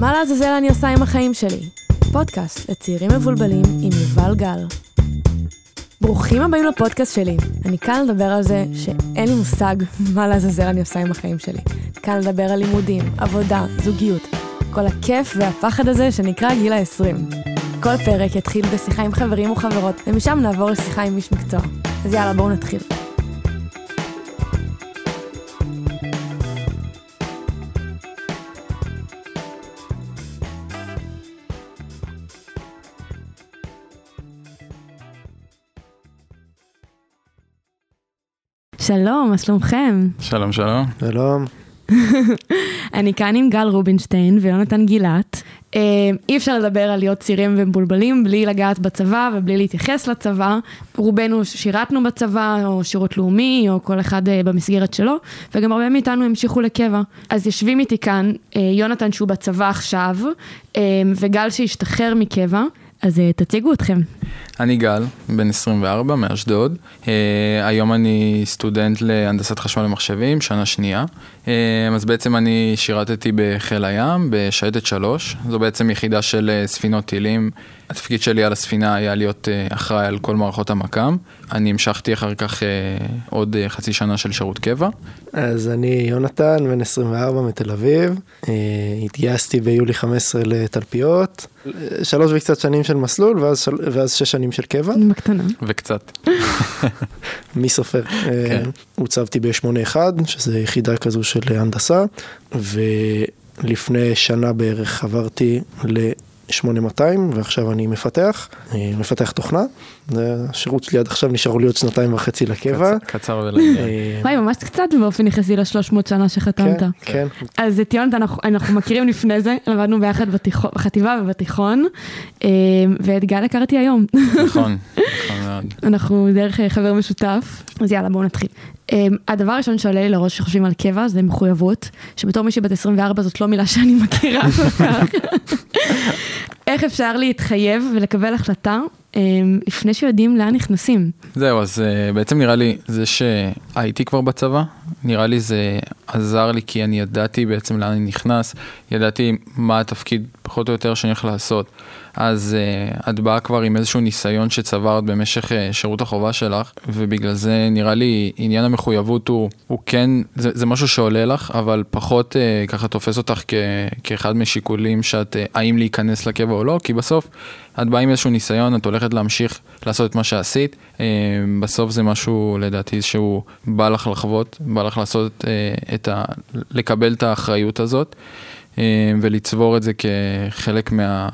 מה לעזאזל אני עושה עם החיים שלי? פודקאסט לצעירים מבולבלים עם יובל גל. ברוכים הבאים לפודקאסט שלי. אני כאן לדבר על זה שאין לי מושג מה לעזאזל אני עושה עם החיים שלי. כאן לדבר על לימודים, עבודה, זוגיות. כל הכיף והפחד הזה שנקרא גיל ה-20. כל פרק יתחיל בשיחה עם חברים וחברות, ומשם נעבור לשיחה עם איש מקצוע. אז יאללה, בואו נתחיל. שלום, מה שלומכם? שלום שלום. שלום. אני כאן עם גל רובינשטיין ויונתן גילת. אה, אי אפשר לדבר על להיות צעירים ומבולבלים בלי לגעת בצבא ובלי להתייחס לצבא. רובנו שירתנו בצבא או שירות לאומי או כל אחד אה, במסגרת שלו, וגם הרבה מאיתנו המשיכו לקבע. אז יושבים איתי כאן אה, יונתן שהוא בצבא עכשיו, וגל שהשתחרר מקבע. אז תציגו אתכם. אני גל, בן 24 מאשדוד. Uh, היום אני סטודנט להנדסת חשמל למחשבים, שנה שנייה. Uh, אז בעצם אני שירתתי בחיל הים, בשייטת 3. זו בעצם יחידה של uh, ספינות טילים. התפקיד שלי על הספינה היה להיות uh, אחראי על כל מערכות המקם. אני המשכתי אחר כך uh, עוד חצי שנה של שירות קבע. אז אני יונתן, בן 24 מתל אביב. התגייסתי ביולי 15 לתלפיות. שלוש וקצת שנים של מסלול, ואז, של... ואז שש שנים של קבע. בקטנה. וקצת. מי סופר? כן. הוצבתי ב-81, שזה יחידה כזו של הנדסה, ולפני שנה בערך עברתי ל... 8200 ועכשיו אני מפתח, אה, מפתח תוכנה. השירות שלי עד עכשיו נשארו לי עוד שנתיים וחצי לקבע. קצר ולעניין. אה, וואי, ממש קצת באופן יחסי לשלוש מאות שנה שחתמת. כן, כן. אז את יונתן אנחנו מכירים לפני זה, למדנו ביחד בחטיבה ובתיכון, אה, ואת גל הכרתי היום. נכון, נכון מאוד. אנחנו דרך חבר משותף, אז יאללה בואו נתחיל. הדבר הראשון שעולה לי לראש שחושבים על קבע זה מחויבות, שבתור מישהי בת 24 זאת לא מילה שאני מכירה כל כך. איך אפשר להתחייב ולקבל החלטה אמ, לפני שיודעים לאן נכנסים? זהו, אז אה, בעצם נראה לי זה שהייתי כבר בצבא, נראה לי זה עזר לי כי אני ידעתי בעצם לאן אני נכנס, ידעתי מה התפקיד פחות או יותר שאני הולך לעשות. אז uh, את באה כבר עם איזשהו ניסיון שצברת במשך uh, שירות החובה שלך, ובגלל זה נראה לי עניין המחויבות הוא, הוא כן, זה, זה משהו שעולה לך, אבל פחות uh, ככה תופס אותך כ, כאחד משיקולים שאת, uh, האם להיכנס לקבע או לא, כי בסוף את באה עם איזשהו ניסיון, את הולכת להמשיך לעשות את מה שעשית, uh, בסוף זה משהו לדעתי שהוא בא לך לחוות, בא לך לעשות uh, את ה... לקבל את האחריות הזאת. ולצבור את זה כחלק מה,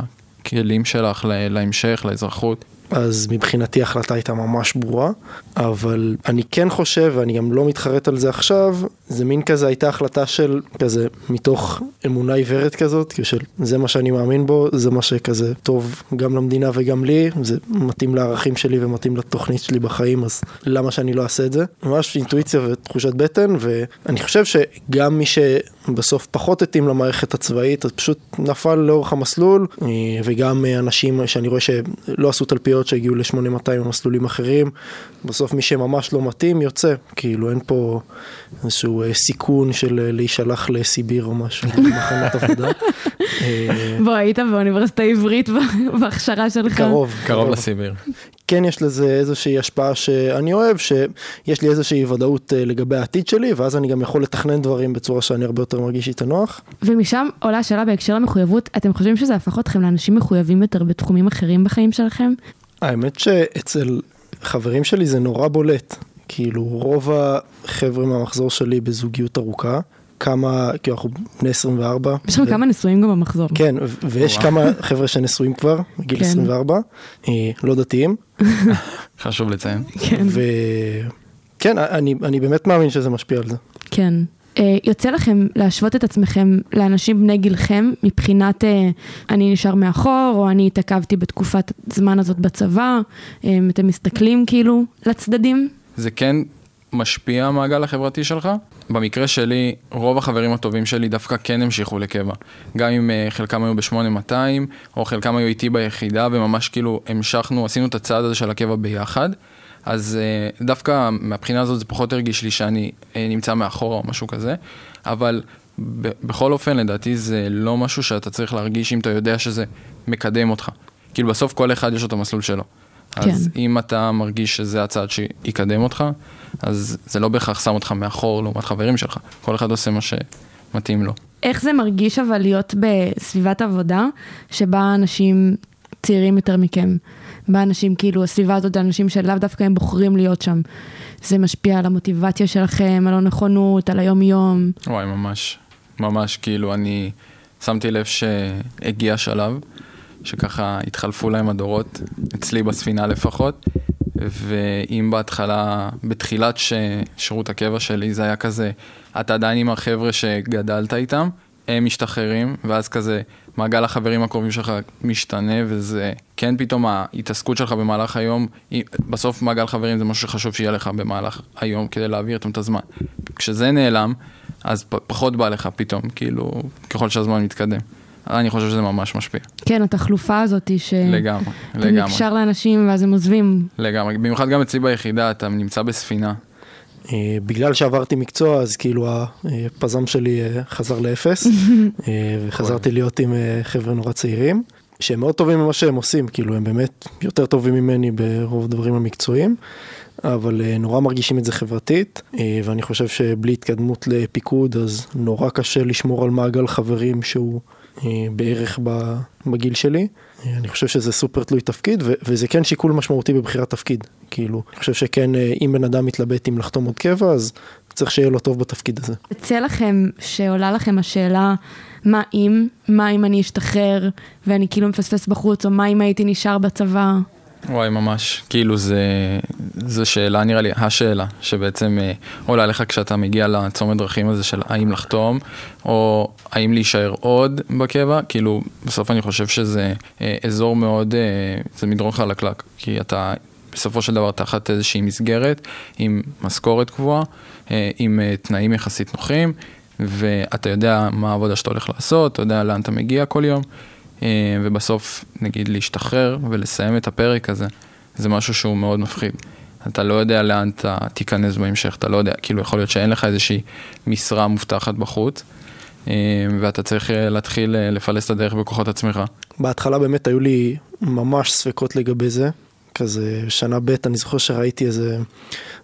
הכלים שלך להמשך, לאזרחות? אז מבחינתי ההחלטה הייתה ממש ברורה, אבל אני כן חושב, ואני גם לא מתחרט על זה עכשיו, זה מין כזה הייתה החלטה של כזה מתוך אמונה עיוורת כזאת, של זה מה שאני מאמין בו, זה מה שכזה טוב גם למדינה וגם לי, זה מתאים לערכים שלי ומתאים לתוכנית שלי בחיים, אז למה שאני לא אעשה את זה? ממש אינטואיציה ותחושת בטן, ואני חושב שגם מי שבסוף פחות התאים למערכת הצבאית, אז פשוט נפל לאורך המסלול, וגם אנשים שאני רואה שלא עשו תלפיות שהגיעו ל-8200 במסלולים אחרים, בסוף מי שממש לא מתאים יוצא, כאילו אין פה איזשהו אה, סיכון של אה, להישלח לסיביר או משהו, במחנת עבודה. אה, בוא, היית באוניברסיטה העברית בהכשרה שלך. קרוב. קרוב לסיביר. כן יש לזה איזושהי השפעה שאני אוהב, שיש לי איזושהי ודאות לגבי העתיד שלי, ואז אני גם יכול לתכנן דברים בצורה שאני הרבה יותר מרגיש איתה נוח. ומשם עולה השאלה בהקשר למחויבות, אתם חושבים שזה הפך אתכם לאנשים מחויבים יותר בתחומים אחרים בחיים שלכם? האמת שאצל חברים שלי זה נורא בולט. כאילו רוב החבר'ה מהמחזור שלי בזוגיות ארוכה. כמה, כאילו אנחנו בני 24. יש שם כמה נשואים גם במחזור. כן, ויש כמה חבר'ה שנשואים כבר, בגיל 24, כן. אה, לא דתיים. חשוב לציין. כן. כן, אני באמת מאמין שזה משפיע על זה. כן. אה, יוצא לכם להשוות את עצמכם לאנשים בני גילכם מבחינת אה, אני נשאר מאחור או אני התעכבתי בתקופת זמן הזאת בצבא, אתם מסתכלים כאילו לצדדים? זה כן משפיע המעגל החברתי שלך. במקרה שלי, רוב החברים הטובים שלי דווקא כן המשיכו לקבע. גם אם חלקם היו ב-8200, או חלקם היו איתי ביחידה, וממש כאילו המשכנו, עשינו את הצעד הזה של הקבע ביחד. אז דווקא מהבחינה הזאת זה פחות הרגיש לי שאני נמצא מאחורה או משהו כזה, אבל ב- בכל אופן, לדעתי זה לא משהו שאתה צריך להרגיש אם אתה יודע שזה מקדם אותך. כאילו בסוף כל אחד יש לו את המסלול שלו. כן. אז אם אתה מרגיש שזה הצעד שיקדם אותך, אז זה לא בהכרח שם אותך מאחור לעומת חברים שלך. כל אחד עושה מה שמתאים לו. איך זה מרגיש אבל להיות בסביבת עבודה שבה אנשים צעירים יותר מכם? בה אנשים, כאילו, הסביבה הזאת זה אנשים שלאו דווקא הם בוחרים להיות שם. זה משפיע על המוטיבציה שלכם, על הנכונות, על היום-יום. וואי, ממש, ממש, כאילו, אני שמתי לב שהגיע שלב, שככה התחלפו להם הדורות, אצלי בספינה לפחות, ואם בהתחלה, בתחילת ש... שירות הקבע שלי זה היה כזה, אתה עדיין עם החבר'ה שגדלת איתם, הם משתחררים, ואז כזה מעגל החברים הקרובים שלך משתנה, וזה כן פתאום ההתעסקות שלך במהלך היום, בסוף מעגל חברים זה משהו שחשוב שיהיה לך במהלך היום כדי להעביר איתם את הזמן. כשזה נעלם, אז פחות בא לך פתאום, כאילו, ככל שהזמן מתקדם. אני חושב שזה ממש משפיע. כן, התחלופה הזאת ש... לגמרי, אתה לגמרי. נקשר לאנשים ואז הם עוזבים. לגמרי. במיוחד גם אצלי ביחידה, אתה נמצא בספינה. אה, בגלל שעברתי מקצוע, אז כאילו הפזם שלי אה, חזר לאפס, אה, וחזרתי להיות עם חבר'ה נורא צעירים, שהם מאוד טובים במה שהם עושים, כאילו הם באמת יותר טובים ממני ברוב הדברים המקצועיים, אבל אה, נורא מרגישים את זה חברתית, אה, ואני חושב שבלי התקדמות לפיקוד, אז נורא קשה לשמור על מעגל חברים שהוא בערך ב- בגיל שלי. אה, אני חושב שזה סופר תלוי תפקיד, וזה כן שיקול משמעותי בבחירת תפקיד. כאילו, אני חושב שכן, אה, אם בן אדם מתלבט אם לחתום עוד קבע, אז צריך שיהיה לו טוב בתפקיד הזה. יוצא לכם שעולה לכם השאלה, מה אם? מה אם אני אשתחרר ואני כאילו מפספס בחוץ, או מה אם הייתי נשאר בצבא? וואי, ממש. כאילו זה, זו שאלה, נראה לי, השאלה, שבעצם אה, עולה לך כשאתה מגיע לצומת דרכים הזה של האם לחתום, או האם להישאר עוד בקבע. כאילו, בסוף אני חושב שזה אה, אזור מאוד, אה, זה מדרון חלקלק, כי אתה בסופו של דבר תחת איזושהי מסגרת, עם משכורת קבועה, אה, עם אה, תנאים יחסית נוחים, ואתה יודע מה העבודה שאתה הולך לעשות, אתה יודע לאן אתה מגיע כל יום. אה, ובסוף, נגיד, להשתחרר ולסיים את הפרק הזה, זה משהו שהוא מאוד מפחיד. אתה לא יודע לאן אתה תיכנס בהמשך, אתה לא יודע, כאילו יכול להיות שאין לך איזושהי משרה מובטחת בחוץ, אה, ואתה צריך אה, להתחיל לפלס את הדרך בכוחות עצמך. בהתחלה באמת היו לי ממש ספקות לגבי זה. כזה שנה ב' אני זוכר שראיתי איזה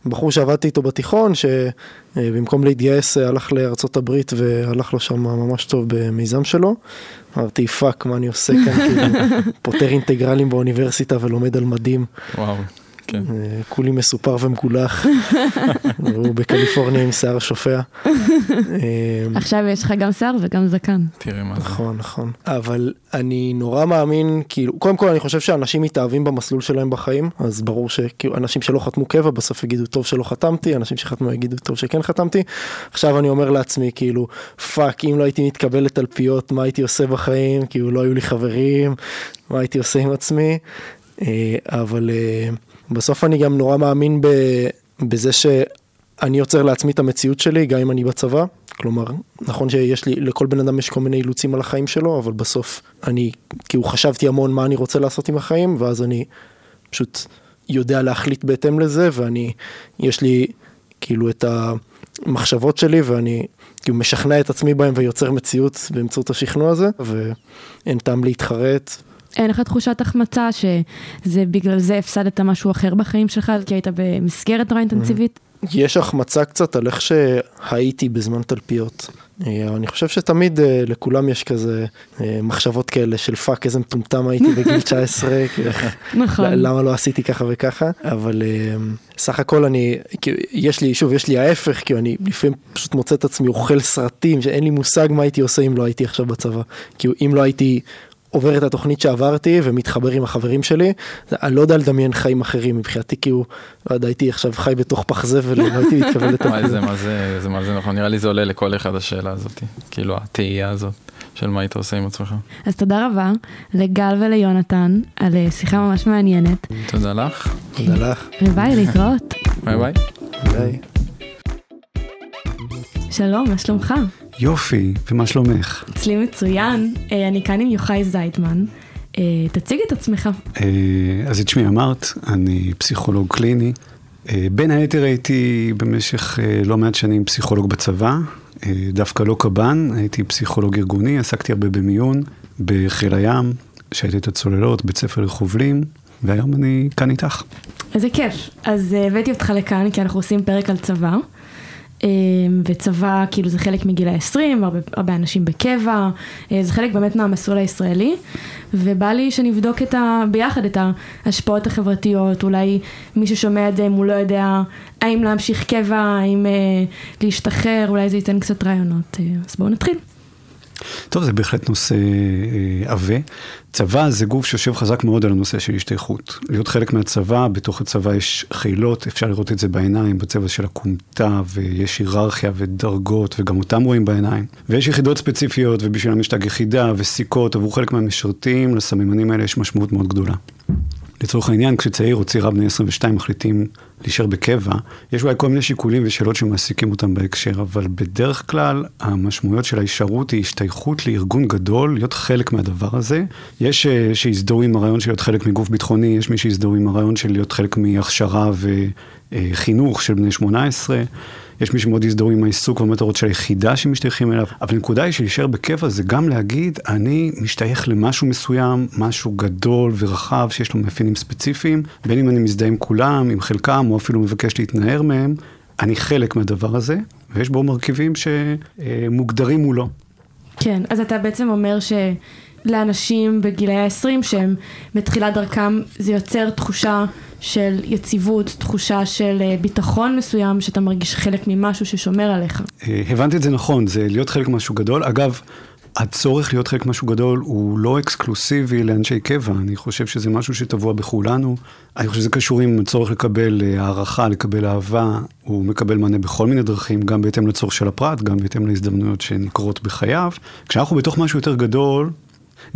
בחור שעבדתי איתו בתיכון שבמקום להתגייס אה, הלך לארצות הברית והלך לו שם ממש טוב במיזם שלו. אמרתי fuck מה אני עושה כאן כאילו פותר אינטגרלים באוניברסיטה ולומד על מדים. וואו, כן. אה, כולי מסופר ומגולח. והוא בקליפורניה עם שיער שופע. אה, עכשיו יש לך גם שיער וגם זקן. תראה מה זה. נכון, נכון. אבל אני נורא מאמין, כאילו, קודם כל אני חושב שאנשים מתאהבים במסלול שלהם בחיים, אז ברור שכאילו אנשים שלא חתמו קבע בסוף יגידו טוב שלא חתמתי, אנשים שחתמו יגידו טוב שכן חתמתי. עכשיו אני אומר לעצמי, כאילו, fuck, אם לא הייתי מתקבל לתלפיות, מה הייתי עושה בחיים? כאילו, לא היו לי חברים, מה הייתי עושה עם עצמי? אה, אבל בסוף אני גם נורא מאמין ב, בזה שאני יוצר לעצמי את המציאות שלי, גם אם אני בצבא. כלומר, נכון שיש לי, לכל בן אדם יש כל מיני אילוצים על החיים שלו, אבל בסוף אני, כאילו חשבתי המון מה אני רוצה לעשות עם החיים, ואז אני פשוט יודע להחליט בהתאם לזה, ואני, יש לי כאילו את המחשבות שלי, ואני כאילו משכנע את עצמי בהם ויוצר מציאות באמצעות השכנוע הזה, ואין טעם להתחרט. אין לך תחושת החמצה שזה בגלל זה הפסדת משהו אחר בחיים שלך, כי היית במסגרת נורא אינטנסיבית? יש החמצה קצת על איך שהייתי בזמן תלפיות. אה, אני חושב שתמיד אה, לכולם יש כזה אה, מחשבות כאלה של fuck איזה מטומטם הייתי בגיל 19, כאילו, נכון. למה לא עשיתי ככה וככה, אבל סך הכל אני, יש לי, שוב, יש לי ההפך, כי אני לפעמים פשוט מוצא את עצמי אוכל סרטים, שאין לי מושג מה הייתי עושה אם לא הייתי עכשיו בצבא. כאילו, אם לא הייתי עובר את התוכנית שעברתי ומתחבר עם החברים שלי, זה- אני לא יודע לדמיין חיים אחרים מבחינתי, כאילו, לא יודע, הייתי עכשיו חי בתוך פח זבל, לא הייתי מתכוון וואי, לתפקיד. זה מה זה, זה מה זה נכון, נראה לי זה עולה לכל אחד השאלה הזאת, כאילו התהייה הזאת של מה היית עושה עם עצמך. אז תודה רבה לגל וליונתן על אה, שיחה ממש מעניינת, תודה לך, תודה לך. וביי, להתראות. ביי ביי. ביי. שלום, מה שלומך? יופי, ומה שלומך? אצלי מצוין, אה, אני כאן עם יוחאי זייטמן. אה, תציג את עצמך. אה, אז את שמי אמרת, אני פסיכולוג קליני. בין היתר הייתי במשך לא מעט שנים פסיכולוג בצבא, דווקא לא קב"ן, הייתי פסיכולוג ארגוני, עסקתי הרבה במיון, בחיל הים, שהייתי את הצוללות, בית ספר לחובלים, והיום אני כאן איתך. איזה כיף. אז הבאתי אותך לכאן כי אנחנו עושים פרק על צבא. אה, וצבא, כאילו זה חלק מגיל ה-20, הרבה, הרבה אנשים בקבע, אה, זה חלק באמת מהמסלול הישראלי, ובא לי שנבדוק את ה, ביחד את ההשפעות החברתיות, אולי מי ששומע את זה אם הוא לא יודע האם להמשיך קבע, האם אה, להשתחרר, אולי זה ייתן קצת רעיונות, אה, אז בואו נתחיל. טוב, זה בהחלט נושא אה, עבה. צבא זה גוף שיושב חזק מאוד על הנושא של השתייכות. להיות חלק מהצבא, בתוך הצבא יש חילות, אפשר לראות את זה בעיניים, בצבע של הכומתה, ויש היררכיה ודרגות, וגם אותם רואים בעיניים. ויש יחידות ספציפיות, ובשבילם יש תג יחידה וסיכות, עבור חלק מהמשרתים, לסממנים האלה יש משמעות מאוד גדולה. לצורך העניין, כשצעיר או צעירה בני 22 מחליטים להישאר בקבע, יש אולי כל מיני שיקולים ושאלות שמעסיקים אותם בהקשר, אבל בדרך כלל המשמעויות של ההישארות היא השתייכות לארגון גדול, להיות חלק מהדבר הזה. יש אה, שיזדהו עם הרעיון של להיות חלק מגוף ביטחוני, יש מי שיזדהו עם הרעיון של להיות חלק מהכשרה וחינוך של בני 18. יש מי שמאוד יזדהו עם העיסוק והמטרות של היחידה שמשתייכים אליו, אבל הנקודה היא שלהישאר בקבע זה גם להגיד, אני משתייך למשהו מסוים, משהו גדול ורחב שיש לו מאפיינים ספציפיים, בין אם אני מזדהה עם כולם, עם חלקם, או אפילו מבקש להתנער מהם, אני חלק מהדבר הזה, ויש בו מרכיבים שמוגדרים מולו. כן, אז אתה בעצם אומר ש... לאנשים בגילי ה-20 שהם בתחילת דרכם, זה יוצר תחושה של יציבות, תחושה של אה, ביטחון מסוים, שאתה מרגיש חלק ממשהו ששומר עליך. אה, הבנתי את זה נכון, זה להיות חלק ממשהו גדול. אגב, הצורך להיות חלק משהו גדול הוא לא אקסקלוסיבי לאנשי קבע, אני חושב שזה משהו שטבוע בכולנו. אני חושב שזה קשור עם הצורך לקבל אה, הערכה, לקבל אהבה, הוא מקבל מענה בכל מיני דרכים, גם בהתאם לצורך של הפרט, גם בהתאם להזדמנויות שנקרות בחייו. כשאנחנו בתוך משהו יותר גדול,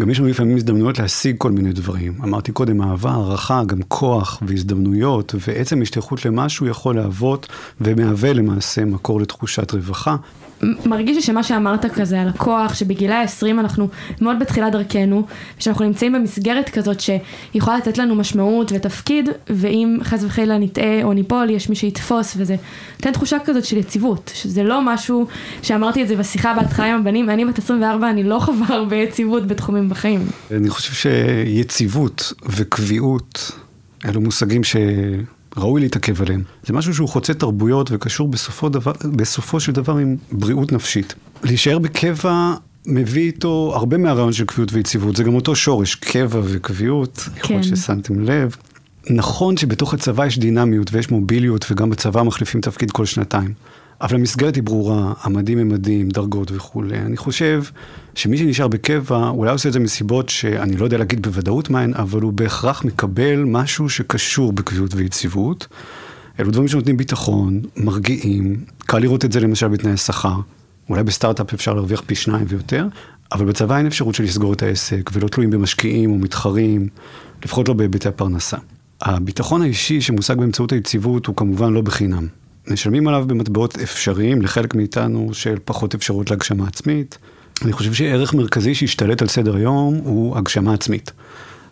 גם יש לנו לפעמים הזדמנויות להשיג כל מיני דברים. אמרתי קודם, אהבה, הערכה, גם כוח והזדמנויות, ועצם השתייכות למשהו יכול להוות ומהווה למעשה מקור לתחושת רווחה. מרגיש לי שמה שאמרת כזה על הכוח, שבגילי ה-20 אנחנו מאוד בתחילת דרכנו, שאנחנו נמצאים במסגרת כזאת שיכולה לתת לנו משמעות ותפקיד, ואם חס וחלילה נטעה או ניפול, יש מי שיתפוס, וזה נותן תחושה כזאת של יציבות, שזה לא משהו, שאמרתי את זה בשיחה בהתחלה עם הבנים, אני בת 24, אני לא חווה הרבה יציבות בתחומים בחיים. אני חושב שיציבות וקביעות, אלו מושגים ש... ראוי להתעכב עליהם. זה משהו שהוא חוצה תרבויות וקשור בסופו, דבר, בסופו של דבר עם בריאות נפשית. להישאר בקבע מביא איתו הרבה מהרעיון של קביעות ויציבות, זה גם אותו שורש, קבע וקביעות, כן. יכול ששמתם לב. נכון שבתוך הצבא יש דינמיות ויש מוביליות וגם בצבא מחליפים תפקיד כל שנתיים. אבל המסגרת היא ברורה, המדים הם מדים, דרגות וכולי. אני חושב שמי שנשאר בקבע, אולי עושה את זה מסיבות שאני לא יודע להגיד בוודאות מהן, אבל הוא בהכרח מקבל משהו שקשור בקביעות ויציבות. אלו דברים שנותנים ביטחון, מרגיעים, קל לראות את זה למשל בתנאי שכר. אולי בסטארט-אפ אפשר להרוויח פי שניים ויותר, אבל בצבא אין אפשרות של לסגור את העסק, ולא תלויים במשקיעים או מתחרים, לפחות לא בהיבטי הפרנסה. הביטחון האישי שמושג באמצעות היציבות הוא כמובן לא בחינם. משלמים עליו במטבעות אפשריים לחלק מאיתנו של פחות אפשרות להגשמה עצמית. אני חושב שערך מרכזי שהשתלט על סדר היום הוא הגשמה עצמית.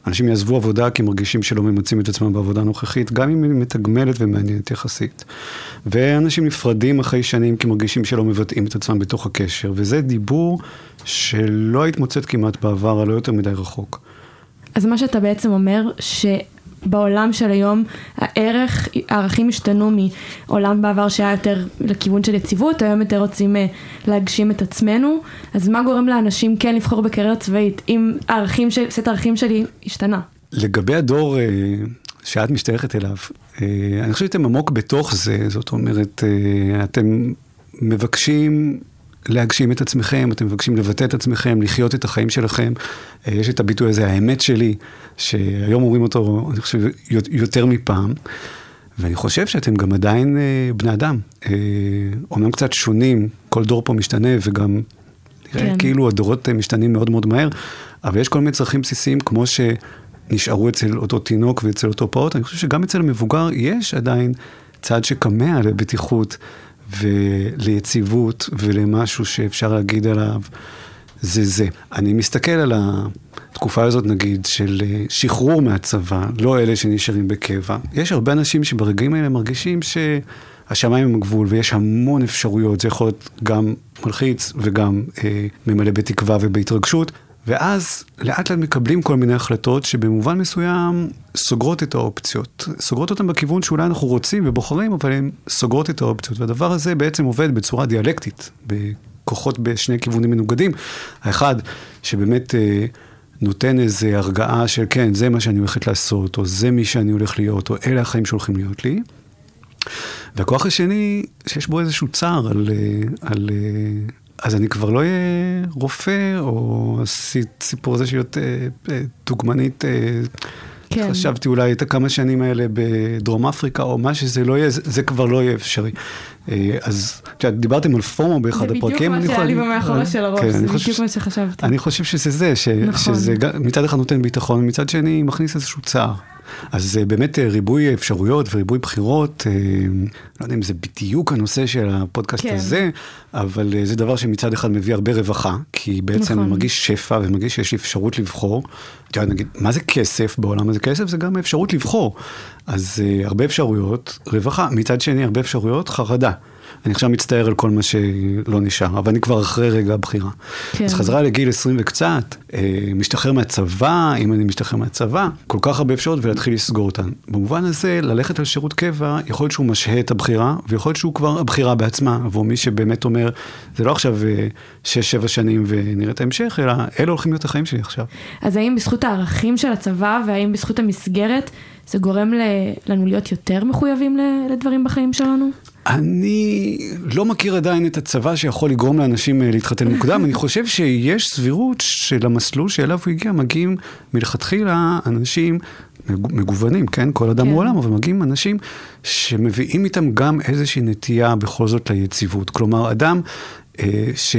אנשים יעזבו עבודה כי מרגישים שלא ממצים את עצמם בעבודה הנוכחית, גם אם היא מתגמלת ומעניינת יחסית. ואנשים נפרדים אחרי שנים כי מרגישים שלא מבטאים את עצמם בתוך הקשר, וזה דיבור שלא היית מוצאת כמעט בעבר, הלא יותר מדי רחוק. אז מה שאתה בעצם אומר, ש... בעולם של היום הערך, הערכים השתנו מעולם בעבר שהיה יותר לכיוון של יציבות, היום יותר רוצים אה, להגשים את עצמנו, אז מה גורם לאנשים כן לבחור בקריירה צבאית, אם הערכים של, סט הערכים שלי השתנה? לגבי הדור אה, שאת משתייכת אליו, אה, אני חושב שאתם עמוק בתוך זה, זאת אומרת, אתם מבקשים להגשים את עצמכם, אתם מבקשים לבטא את עצמכם, לחיות את החיים שלכם. אה, יש את הביטוי הזה, האמת שלי, שהיום אומרים אותו, אני חושב, יותר מפעם. ואני חושב שאתם גם עדיין אה, בני אדם. אה, אומנם קצת שונים, כל דור פה משתנה, וגם נראה כן. כאילו הדורות משתנים מאוד מאוד מהר, אבל יש כל מיני צרכים בסיסיים, כמו שנשארו אצל אותו תינוק ואצל אותו פעוט, אני חושב שגם אצל המבוגר יש עדיין צד שכמה לבטיחות. וליציבות ולמשהו שאפשר להגיד עליו, זה זה. אני מסתכל על התקופה הזאת, נגיד, של אה, שחרור מהצבא, לא אלה שנשארים בקבע. יש הרבה אנשים שברגעים האלה מרגישים ש... השמיים הם הגבול ויש המון אפשרויות, זה יכול להיות גם מלחיץ וגם אה, ממלא בתקווה ובהתרגשות. ואז לאט לאט מקבלים כל מיני החלטות שבמובן מסוים סוגרות את האופציות. סוגרות אותן בכיוון שאולי אנחנו רוצים ובוחרים, אבל הן סוגרות את האופציות. והדבר הזה בעצם עובד בצורה דיאלקטית, בכוחות בשני כיוונים מנוגדים. האחד, שבאמת אה, נותן איזו הרגעה של כן, זה מה שאני הולכת לעשות, או זה מי שאני הולך להיות, או אלה החיים שהולכים להיות לי. והכוח השני, שיש בו איזשהו צער על, אה, על, אה, אז אני כבר לא אהיה רופא, או סיפור הזה להיות אה, דוגמנית. כן. חשבתי אולי את הכמה שנים האלה בדרום אפריקה, או מה שזה לא יהיה, זה, זה כבר לא יהיה אפשרי. אז את יודעת, דיברתם על פומו באחד הפרקים. זה בדיוק מה שהיה לי במאחורה של הראש, כן, זה בדיוק. מה שחשבתי. אני חושב שזה זה. נכון. שזה מצד אחד נותן ביטחון, ומצד שני מכניס איזשהו צער. אז באמת אה, ריבוי אפשרויות וריבוי בחירות, אה, לא יודע אם זה בדיוק הנושא של הפודקאסט כן. הזה, אבל אה, זה דבר שמצד אחד מביא הרבה רווחה, כי בעצם נכון. מרגיש שפע ומרגיש שיש אפשרות לבחור. אתה יודע, נגיד, מה זה כסף בעולם הזה? כסף זה גם אפשרות לבחור. אז הרבה אפשרויות, רווחה. מצד שני, הרבה אפשרויות, חרדה. אני עכשיו מצטער על כל מה שלא נשאר, אבל אני כבר אחרי רגע הבחירה. כן. אז חזרה לגיל 20 וקצת, אה, משתחרר מהצבא, אם אני משתחרר מהצבא, כל כך הרבה אפשרות ולהתחיל לסגור אותן. במובן הזה, ללכת על שירות קבע, יכול להיות שהוא משהה את הבחירה, ויכול להיות שהוא כבר הבחירה בעצמה, עבור מי שבאמת אומר, זה לא עכשיו 6-7 אה, שנים ונראה את ההמשך, אלא אלה הולכים להיות החיים שלי עכשיו. אז האם בזכות הערכים של הצבא, והאם בזכות המסגרת, זה גורם לנו להיות יותר מחויבים לדברים בחיים שלנו? אני לא מכיר עדיין את הצבא שיכול לגרום לאנשים אה, להתחתן מוקדם. אני חושב שיש סבירות שלמסלול שאליו הוא הגיע מגיעים מלכתחילה אנשים מגוונים, כן? כל אדם כן. הוא עולם, אבל מגיעים אנשים שמביאים איתם גם איזושהי נטייה בכל זאת ליציבות. כלומר, אדם אה, ש...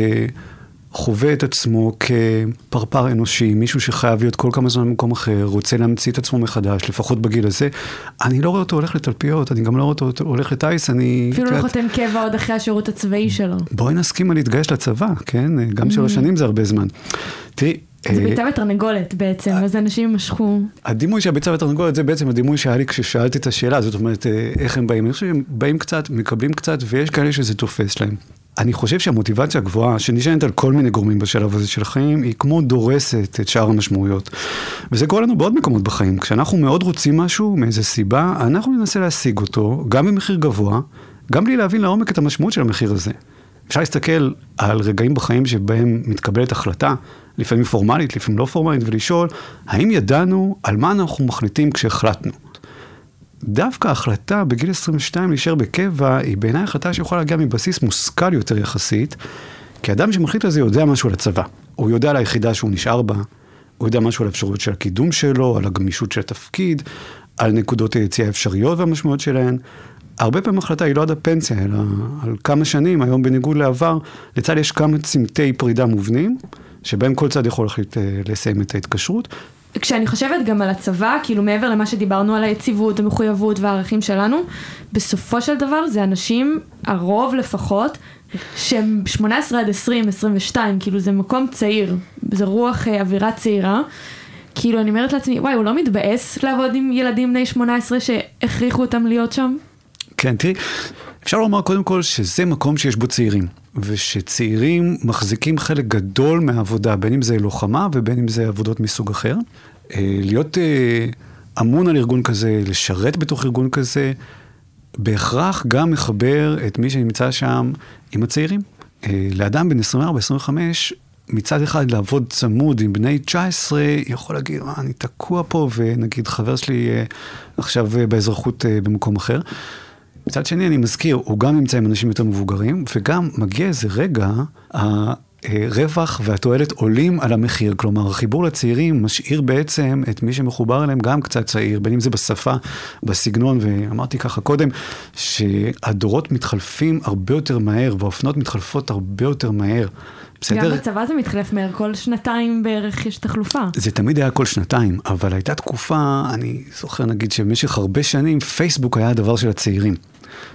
חווה את עצמו כפרפר אנושי, מישהו שחייב להיות כל כמה זמן במקום אחר, רוצה להמציא את עצמו מחדש, לפחות בגיל הזה. אני לא רואה אותו הולך לתלפיות, אני גם לא רואה אותו הולך לטיס, אני... אפילו לא חותם קבע עוד אחרי השירות הצבאי שלו. בואי נסכים על להתגייס לצבא, כן? גם שלוש mm. שנים זה הרבה זמן. תראי... זה אה, ביצה ותרנגולת בעצם, אז אנשים משכו. הדימוי של הביצה ותרנגולת זה בעצם הדימוי שהיה לי כששאלתי את השאלה, זאת אומרת, אה, איך הם באים. אני חושב שהם באים קצת, מקבלים קצת, ויש כאלה שזה תופס להם. אני חושב שהמוטיבציה הגבוהה, שנשענת על כל מיני גורמים בשלב הזה של החיים, היא כמו דורסת את שאר המשמעויות. וזה קורה לנו בעוד מקומות בחיים. כשאנחנו מאוד רוצים משהו, מאיזה סיבה, אנחנו ננסה להשיג אותו, גם במחיר גבוה, גם בלי להבין לעומק את המשמעות של המחיר הזה. אפשר להסתכל על רגעים בחיים שבהם מתקבלת החלטה, לפעמים פורמלית, לפעמים לא פורמלית, ולשאול, האם ידענו על מה אנחנו מחליטים כשהחלטנו? דווקא ההחלטה בגיל 22 להישאר בקבע, היא בעיניי החלטה שיכולה להגיע מבסיס מושכל יותר יחסית, כי אדם שמחליט על זה יודע משהו על הצבא. הוא יודע על היחידה שהוא נשאר בה, הוא יודע משהו על האפשרויות של הקידום שלו, על הגמישות של התפקיד, על נקודות היציאה האפשריות והמשמעויות שלהן. הרבה פעמים החלטה היא לא עד הפנסיה, אלא על כמה שנים, היום בניגוד לעבר, לצד יש כמה צמתי פרידה מובנים, שבהם כל צד יכול להחליט אה, לסיים את ההתקשרות, כשאני חושבת גם על הצבא, כאילו מעבר למה שדיברנו על היציבות, המחויבות והערכים שלנו, בסופו של דבר זה אנשים, הרוב לפחות, שהם 18 עד 20, 22, כאילו זה מקום צעיר, זה רוח אה, אווירה צעירה. כאילו אני אומרת לעצמי, וואי, הוא לא מתבאס לעבוד עם ילדים בני 18 שהכריחו אותם להיות שם? כן, תראי, אפשר לומר קודם כל שזה מקום שיש בו צעירים, ושצעירים מחזיקים חלק גדול מהעבודה, בין אם זה לוחמה ובין אם זה עבודות מסוג אחר. אה, להיות אה, אמון על ארגון כזה, לשרת בתוך ארגון כזה, בהכרח גם מחבר את מי שנמצא שם עם הצעירים. אה, לאדם בן 24-25, מצד אחד לעבוד צמוד עם בני 19, יכול להגיד, אני תקוע פה, ונגיד חבר שלי עכשיו באזרחות במקום אחר. מצד שני, אני מזכיר, הוא גם נמצא עם אנשים יותר מבוגרים, וגם מגיע איזה רגע, הרווח והתועלת עולים על המחיר. כלומר, החיבור לצעירים משאיר בעצם את מי שמחובר אליהם גם קצת צעיר, בין אם זה בשפה, בסגנון, ואמרתי ככה קודם, שהדורות מתחלפים הרבה יותר מהר, והאופנות מתחלפות הרבה יותר מהר. בסדר? גם בצבא זה מתחלף מהר, כל שנתיים בערך יש תחלופה. זה תמיד היה כל שנתיים, אבל הייתה תקופה, אני זוכר נגיד שבמשך הרבה שנים פייסבוק היה הדבר של הצעירים.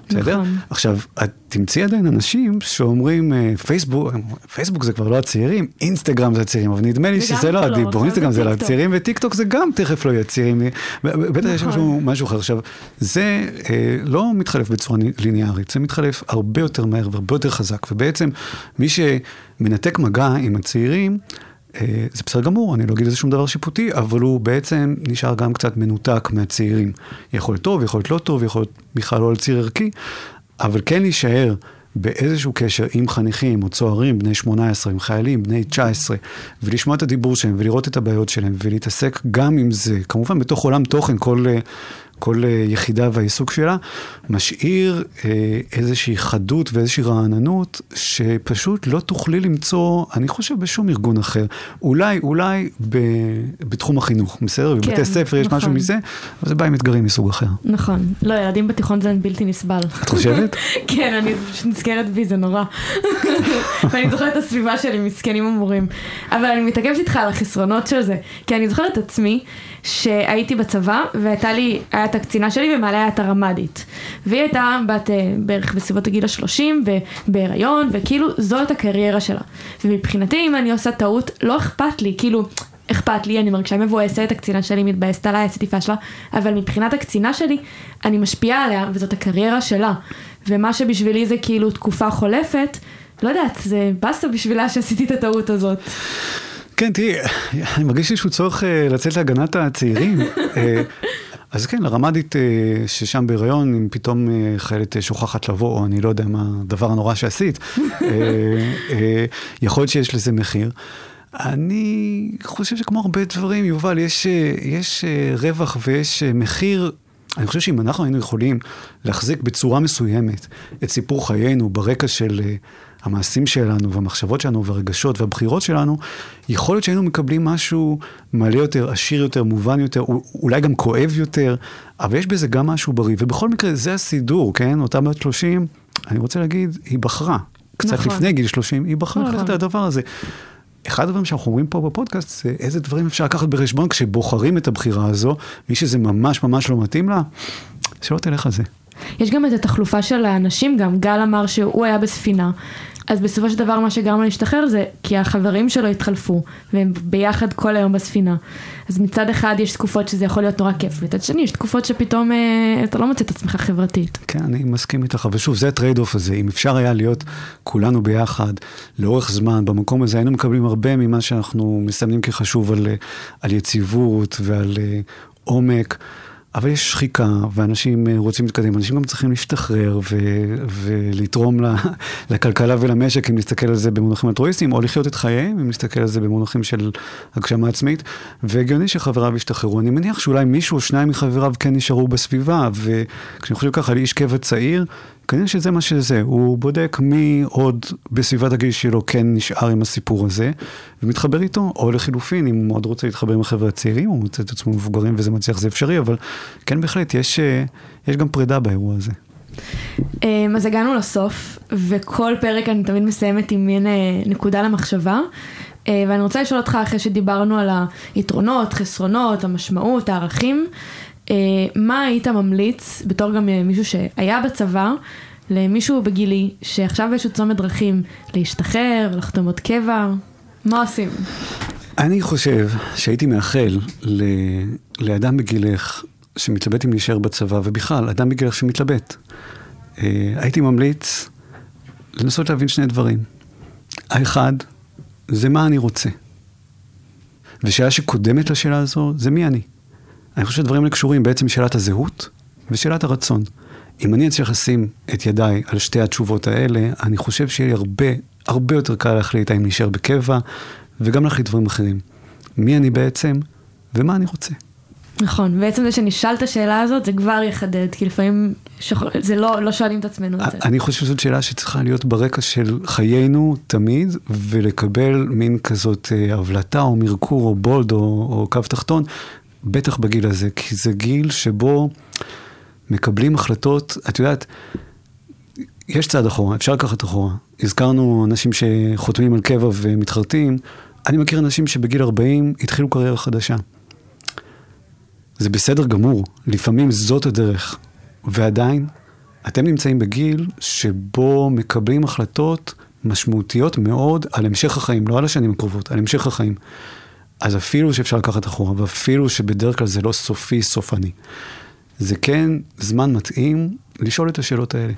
בסדר? נכון. עכשיו, את תמצאי עדיין אנשים שאומרים, אה, פייסבוק, פייסבוק זה כבר לא הצעירים, אינסטגרם זה הצעירים, אבל נדמה לי שזה לא לא, הדיבור, אינסטגרם זה לא. הצעירים, וטיק טוק זה גם תכף לא יהיה צעירים, בטח יש נכון. משהו, משהו אחר. עכשיו, זה אה, לא מתחלף בצורה ליניארית, זה מתחלף הרבה יותר מהר והרבה יותר חזק, ובעצם מי שמנתק מגע עם הצעירים, זה בסדר גמור, אני לא אגיד איזה שום דבר שיפוטי, אבל הוא בעצם נשאר גם קצת מנותק מהצעירים. יכול להיות טוב, יכול להיות לא טוב, יכול להיות בכלל לא על ציר ערכי, אבל כן להישאר באיזשהו קשר עם חניכים או צוערים בני 18, עם חיילים בני 19, ולשמוע את הדיבור שלהם ולראות את הבעיות שלהם ולהתעסק גם עם זה, כמובן בתוך עולם תוכן, כל, אה, כל אה, יחידה והעיסוק שלה, משאיר אה, איזושהי חדות ואיזושהי רעננות שפשוט לא תוכלי למצוא, אני חושב, בשום ארגון אחר. אולי, אולי ב, בתחום החינוך, בסדר? כן, בבתי ספר יש משהו נכון. מזה, אבל זה בא עם אתגרים מסוג אחר. נכון. לא, ילדים בתיכון זה בלתי נסבל. את חושבת? כן, אני נזכרת בי, זה נורא. ואני זוכרת את הסביבה שלי, מסכנים המורים. אבל אני מתעכבת איתך על החסרונות של זה. כי אני זוכרת את עצמי שהייתי בצבא, והייתה לי, היה את הקצינה שלי ומעליה הייתה הרמ"דית. והיא הייתה בת אה, בערך בסביבות הגיל השלושים, ובהיריון, וכאילו זאת הקריירה שלה. ומבחינתי, אם אני עושה טעות, לא אכפת לי, כאילו... אכפת לי, אני מרגישה מבואסת, הקצינה שלי מתבאסת עליי, עשיתי פשלה, אבל מבחינת הקצינה שלי, אני משפיעה עליה, וזאת הקריירה שלה. ומה שבשבילי זה כאילו תקופה חולפת, לא יודעת, זה באסה בשבילה שעשיתי את הטעות הזאת. כן, תראי, אני מרגיש איזשהו צורך אה, לצאת להגנת הצעירים. אה, אז כן, לרמ"דית אה, ששם בהיריון, אם פתאום חיילת שוכחת לבוא, או אני לא יודע מה הדבר הנורא שעשית, יכול להיות שיש לזה מחיר. אני חושב שכמו הרבה דברים, יובל, יש, יש רווח ויש מחיר. אני חושב שאם אנחנו היינו יכולים להחזיק בצורה מסוימת את סיפור חיינו ברקע של המעשים שלנו והמחשבות שלנו והרגשות והבחירות שלנו, יכול להיות שהיינו מקבלים משהו מלא יותר, עשיר יותר, מובן יותר, אולי גם כואב יותר, אבל יש בזה גם משהו בריא. ובכל מקרה, זה הסידור, כן? אותה בת 30, אני רוצה להגיד, היא בחרה. קצת נכון. לפני גיל 30, היא בחרה נכון. ללכת על הדבר הזה. אחד הדברים שאנחנו אומרים פה בפודקאסט זה איזה דברים אפשר לקחת בחשבון כשבוחרים את הבחירה הזו, מי שזה ממש ממש לא מתאים לה, שלא תלך על זה. יש גם את התחלופה של האנשים גם, גל אמר שהוא היה בספינה. אז בסופו של דבר מה שגרם לו להשתחרר זה כי החברים שלו התחלפו, והם ביחד כל היום בספינה. אז מצד אחד יש תקופות שזה יכול להיות נורא כיף, מצד שני יש תקופות שפתאום אה, אתה לא מוצא את עצמך חברתית. כן, אני מסכים איתך, ושוב, זה ה trade-off הזה. אם אפשר היה להיות כולנו ביחד, לאורך זמן, במקום הזה, היינו מקבלים הרבה ממה שאנחנו מסמנים כחשוב על, אה, על יציבות ועל אה, עומק. אבל יש שחיקה, ואנשים אה, רוצים להתקדם, אנשים גם צריכים להשתחרר ו- ולתרום ל- לכלכלה ולמשק, אם נסתכל על זה במונחים אלטרואיסטיים, או לחיות את חייהם, אם נסתכל על זה במונחים של הגשמה עצמית, והגיוני שחבריו ישתחררו. אני מניח שאולי מישהו או שניים מחבריו כן נשארו בסביבה, וכשאני חושב ככה על איש קבע צעיר, כנראה שזה מה שזה, הוא בודק מי עוד בסביבת הגיל שלו כן נשאר עם הסיפור הזה, ומתחבר איתו, או לחילופין, אם הוא מאוד רוצה להתחבר עם החבר'ה הצעירים, הוא מוצא את עצמו מבוגרים וזה מצליח, זה אפשרי, אבל כן, בהחלט, יש, אה, יש גם פרידה באירוע הזה. אמ, אז הגענו לסוף, וכל פרק אני תמיד מסיימת עם מין אה, נקודה למחשבה. אה, ואני רוצה לשאול אותך, אחרי שדיברנו על היתרונות, חסרונות, המשמעות, הערכים, מה היית ממליץ, בתור גם אה, מישהו שהיה בצבא, למישהו בגילי, שעכשיו באיזשהו צומת דרכים, להשתחרר, לחתום עוד קבע, מה עושים? אני חושב שהייתי מאחל ל... לאדם בגילך שמתלבט אם להישאר בצבא, ובכלל, אדם בגילך שמתלבט. אה, הייתי ממליץ לנסות להבין שני דברים. האחד, זה מה אני רוצה. ושאלה שקודמת לשאלה הזו, זה מי אני. אני חושב שהדברים האלה קשורים בעצם לשאלת הזהות ושאלת הרצון. אם אני אצליח לשים את ידיי על שתי התשובות האלה, אני חושב שיהיה לי הרבה, הרבה יותר קל להחליט האם להישאר בקבע, וגם להחליט דברים אחרים. מי אני בעצם, ומה אני רוצה. נכון, בעצם זה שנשאל את השאלה הזאת, זה כבר יחדד, כי לפעמים שח... זה לא, לא שואלים את עצמנו את זה. אני חושב שזאת שאלה שצריכה להיות ברקע של חיינו תמיד, ולקבל מין כזאת אה, הבלטה או מרקור או בולד או, או קו תחתון, בטח בגיל הזה, כי זה גיל שבו מקבלים החלטות, את יודעת, יש צעד אחורה, אפשר לקחת אחורה. הזכרנו אנשים שחותמים על קבע ומתחרטים, אני מכיר אנשים שבגיל 40 התחילו קריירה חדשה. זה בסדר גמור, לפעמים זאת הדרך, ועדיין אתם נמצאים בגיל שבו מקבלים החלטות משמעותיות מאוד על המשך החיים, לא על השנים הקרובות, על המשך החיים. אז אפילו שאפשר לקחת אחורה, ואפילו שבדרך כלל זה לא סופי, סופני. זה כן זמן מתאים לשאול את השאלות האלה.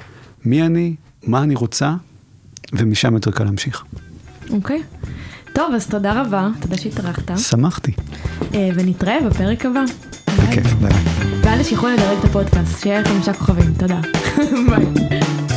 מי אני, מה אני רוצה, ומשם יותר קל להמשיך. אוקיי. טוב, אז תודה רבה, תודה שהתארחת, שמחתי. אה, ונתראה בפרק הבא. בכיף, ביי. ואל תשכחו לדרג את הפודקאסט, שיהיה חמישה כוכבים, תודה. ביי.